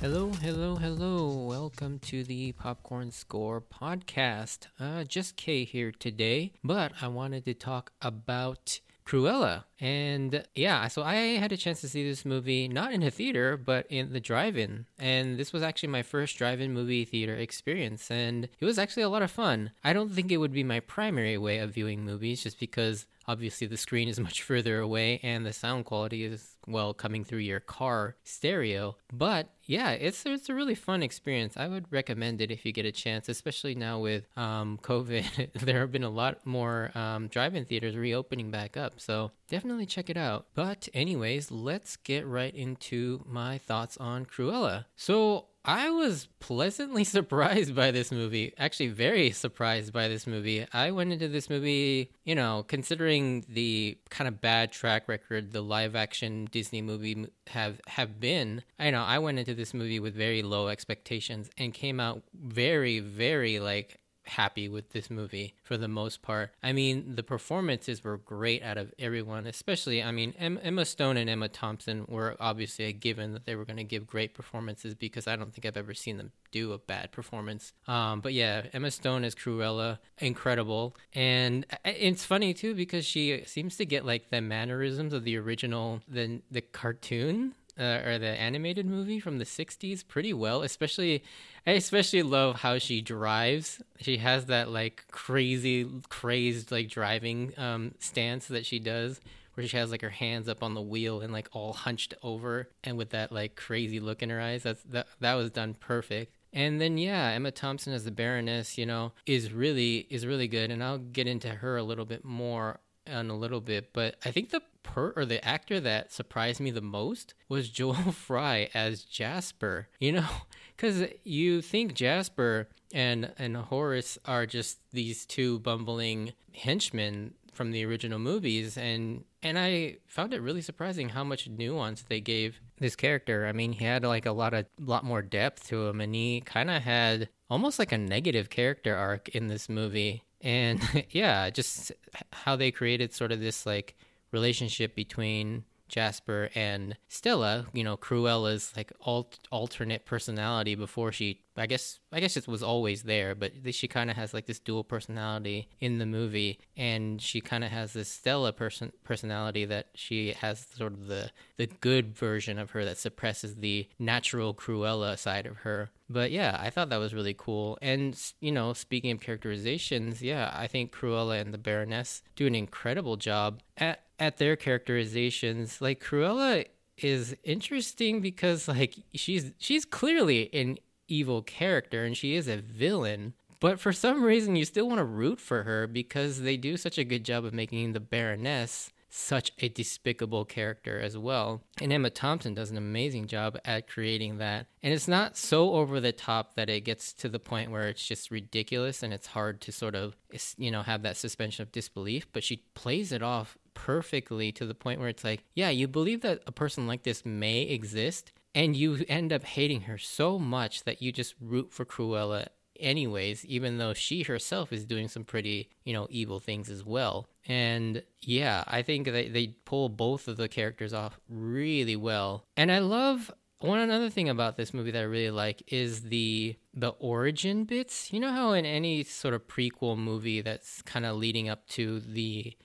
Hello, hello, hello. Welcome to the Popcorn Score podcast. Uh, just Kay here today, but I wanted to talk about Cruella. And yeah, so I had a chance to see this movie not in a theater, but in the drive in. And this was actually my first drive in movie theater experience. And it was actually a lot of fun. I don't think it would be my primary way of viewing movies just because obviously the screen is much further away and the sound quality is well coming through your car stereo. But yeah it's it's a really fun experience. I would recommend it if you get a chance especially now with um, covid. There have been a lot more um, drive-in theaters reopening back up so definitely check it out. But anyways let's get right into my thoughts on cruella. So I was pleasantly surprised by this movie. Actually, very surprised by this movie. I went into this movie, you know, considering the kind of bad track record the live action Disney movie have have been. I know I went into this movie with very low expectations and came out very very like happy with this movie for the most part. I mean, the performances were great out of everyone, especially, I mean, Emma Stone and Emma Thompson were obviously a given that they were going to give great performances because I don't think I've ever seen them do a bad performance. Um, but yeah, Emma Stone as Cruella, incredible. And it's funny too because she seems to get like the mannerisms of the original, the, the cartoon uh, or the animated movie from the 60s pretty well especially i especially love how she drives. She has that like crazy crazed like driving um stance that she does where she has like her hands up on the wheel and like all hunched over and with that like crazy look in her eyes. That's that that was done perfect. And then yeah, Emma Thompson as the Baroness, you know, is really is really good. And I'll get into her a little bit more in a little bit, but I think the per or the actor that surprised me the most was Joel Fry as Jasper. You know, because you think Jasper and and Horace are just these two bumbling henchmen from the original movies, and and I found it really surprising how much nuance they gave this character. I mean, he had like a lot of lot more depth to him, and he kind of had almost like a negative character arc in this movie and yeah, just how they created sort of this like relationship between Jasper and Stella, you know, Cruella's like alt- alternate personality before she I guess I guess it was always there, but she kind of has like this dual personality in the movie, and she kind of has this Stella person personality that she has sort of the the good version of her that suppresses the natural Cruella side of her. But yeah, I thought that was really cool. And you know, speaking of characterizations, yeah, I think Cruella and the Baroness do an incredible job at at their characterizations. Like Cruella is interesting because like she's she's clearly an evil character and she is a villain. But for some reason, you still want to root for her because they do such a good job of making the Baroness such a despicable character as well. And Emma Thompson does an amazing job at creating that. And it's not so over the top that it gets to the point where it's just ridiculous and it's hard to sort of, you know, have that suspension of disbelief, but she plays it off perfectly to the point where it's like, yeah, you believe that a person like this may exist, and you end up hating her so much that you just root for Cruella anyways even though she herself is doing some pretty you know evil things as well. And yeah i think they, they pull both of the characters off really well. And i love one another thing about this movie that I really like is the the origin bits. You know how in any sort of prequel movie that's kind of leading up to the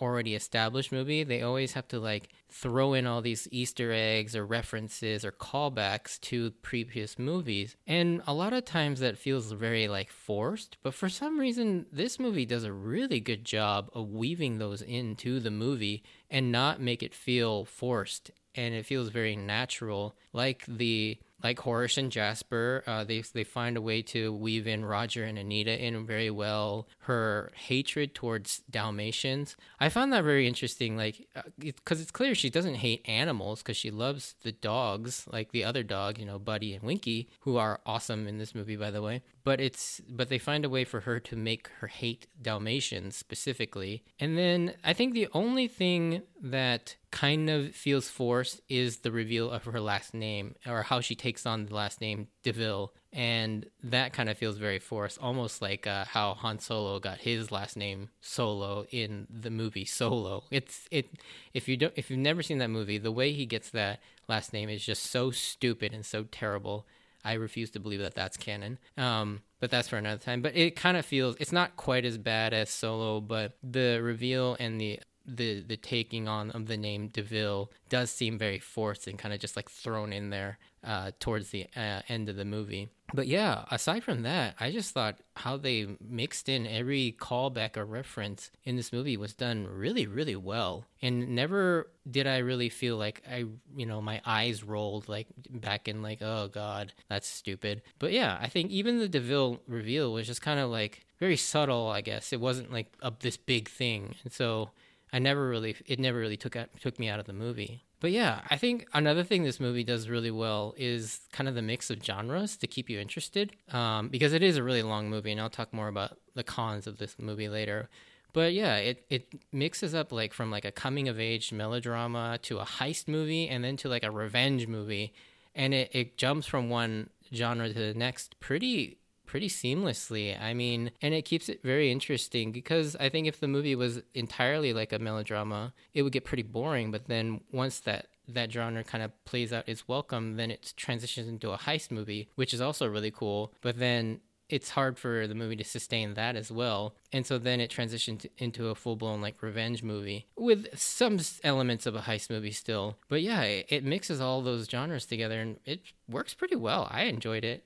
already established movie, they always have to like throw in all these Easter eggs or references or callbacks to previous movies. And a lot of times that feels very like forced, but for some reason this movie does a really good job of weaving those into the movie and not make it feel forced and it feels very natural like the like Horace and Jasper, uh, they they find a way to weave in Roger and Anita in very well. Her hatred towards Dalmatians, I found that very interesting. Like, because uh, it, it's clear she doesn't hate animals because she loves the dogs, like the other dog, you know, Buddy and Winky, who are awesome in this movie, by the way. but it's but they find a way for her to make her hate Dalmatians specifically. And then I think the only thing that kind of feels forced is the reveal of her last name or how she takes on the last name de Vil and that kind of feels very forced almost like uh, how Han Solo got his last name Solo in the movie Solo it's it if you don't if you've never seen that movie the way he gets that last name is just so stupid and so terrible I refuse to believe that that's canon. Um, but that's for another time. But it kind of feels it's not quite as bad as Solo, but the reveal and the the the taking on of the name de Vil does seem very forced and kind of just like thrown in there uh, towards the uh, end of the movie. But yeah, aside from that, I just thought how they mixed in every callback or reference in this movie was done really, really well. And never did I really feel like I, you know, my eyes rolled like back in like, oh God, that's stupid. But yeah, I think even the de Vil reveal was just kind of like very subtle, I guess. It wasn't like a, this big thing. And so I never really, it never really took took me out of the movie. But yeah, I think another thing this movie does really well is kind of the mix of genres to keep you interested, um, because it is a really long movie, and I'll talk more about the cons of this movie later. But yeah, it it mixes up like from like a coming of age melodrama to a heist movie, and then to like a revenge movie, and it, it jumps from one genre to the next pretty pretty seamlessly. I mean, and it keeps it very interesting because I think if the movie was entirely like a melodrama, it would get pretty boring. But then once that that genre kind of plays out its welcome, then it transitions into a heist movie, which is also really cool. But then it's hard for the movie to sustain that as well. And so then it transitioned into a full blown like revenge movie with some elements of a heist movie still. But yeah, it, it mixes all those genres together and it works pretty well. I enjoyed it.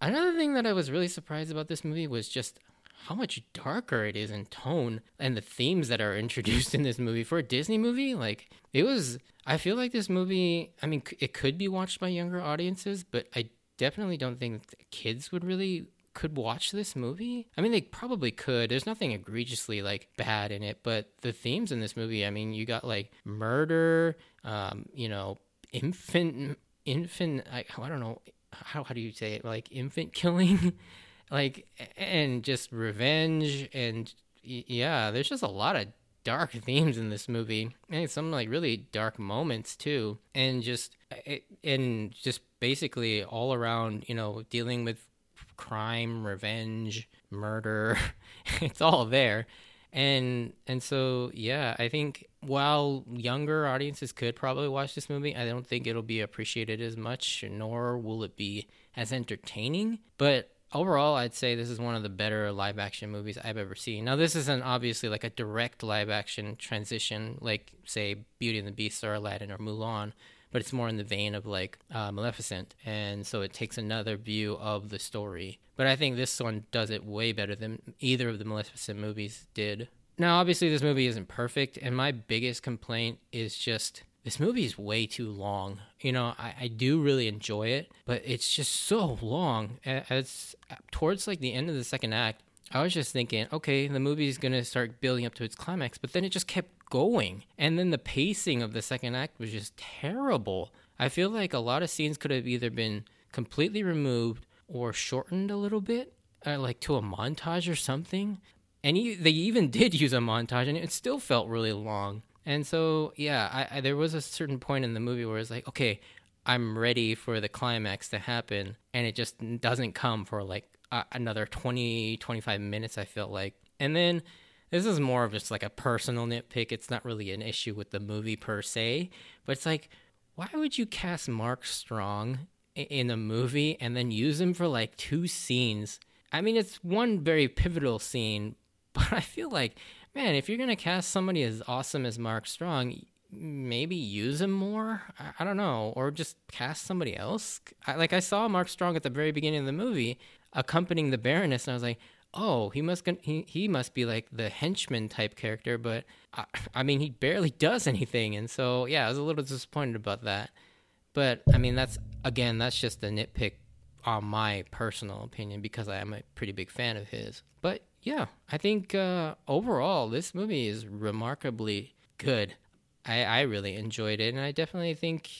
Another thing that I was really surprised about this movie was just how much darker it is in tone and the themes that are introduced in this movie for a Disney movie. Like it was, I feel like this movie. I mean, it could be watched by younger audiences, but I definitely don't think kids would really could watch this movie. I mean, they probably could. There's nothing egregiously like bad in it, but the themes in this movie. I mean, you got like murder, um, you know, infant, infant. I, I don't know how how do you say it? Like infant killing? Like and just revenge? And yeah there's just a lot of dark themes in this movie. And some like really dark moments too. And just and just basically all around you know dealing with crime revenge murder it's all there and and so yeah i think while younger audiences could probably watch this movie i don't think it'll be appreciated as much nor will it be as entertaining. But overall i'd say this is one of the better live action movies i've ever seen. Now this isn't obviously like a direct live action transition like say beauty and the beast or aladdin or mulan but it's more in the vein of like uh, Maleficent, and so it takes another view of the story. But I think this one does it way better than either of the Maleficent movies did. Now, obviously, this movie isn't perfect, and my biggest complaint is just this movie is way too long. You know, I, I do really enjoy it, but it's just so long. As towards like the end of the second act, I was just thinking, okay, the movie is gonna start building up to its climax, but then it just kept going. And then the pacing of the second act was just terrible. I feel like a lot of scenes could have either been completely removed or shortened a little bit, uh, like to a montage or something. And he, they even did use a montage, and it still felt really long. And so, yeah, I, I, there was a certain point in the movie where it's like, okay, I'm ready for the climax to happen, and it just doesn't come for like uh, another 20, 25 minutes, I felt like. And then this is more of just like a personal nitpick. It's not really an issue with the movie per se, but it's like, why would you cast Mark Strong in a movie and then use him for like two scenes? I mean, it's one very pivotal scene, but I feel like, man, if you're gonna cast somebody as awesome as Mark Strong, maybe use him more. I, I don't know, or just cast somebody else. I, like I saw Mark Strong at the very beginning of the movie accompanying the Baroness, and I was like, oh, he must he he must be like the henchman type character, but I, I mean he barely does anything, and so yeah, I was a little disappointed about that. But I mean that's again that's just a nitpick on my personal opinion because I am a pretty big fan of his. But yeah, I think uh, overall this movie is remarkably good. I, I really enjoyed it, and I definitely think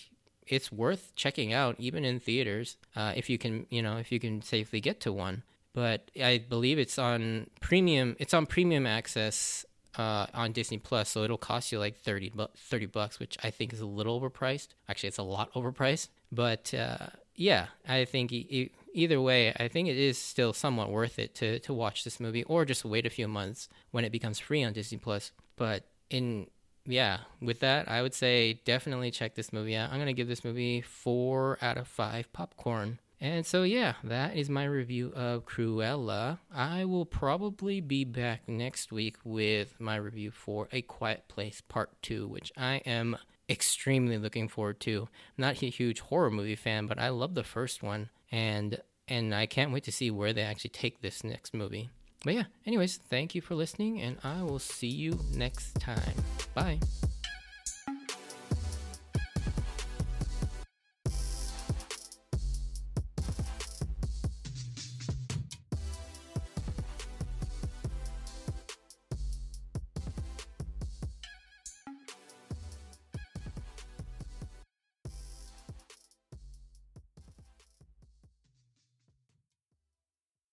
it's worth checking out even in theaters uh, if you can you know if you can safely get to one. But I believe it's on premium. It's on premium access uh, on Disney Plus, so it'll cost you like 30, bu- 30 bucks, which I think is a little overpriced. Actually, it's a lot overpriced. But uh, yeah, I think e- either way, I think it is still somewhat worth it to, to watch this movie or just wait a few months when it becomes free on Disney Plus. But in yeah, with that, I would say definitely check this movie out. I'm gonna give this movie four out of five popcorn. And so, yeah, that is my review of Cruella. I will probably be back next week with my review for A Quiet Place Part 2, which I am extremely looking forward to. I'm not a huge horror movie fan, but I love the first one, and and I can't wait to see where they actually take this next movie. But yeah, anyways, thank you for listening, and I will see you next time. Bye.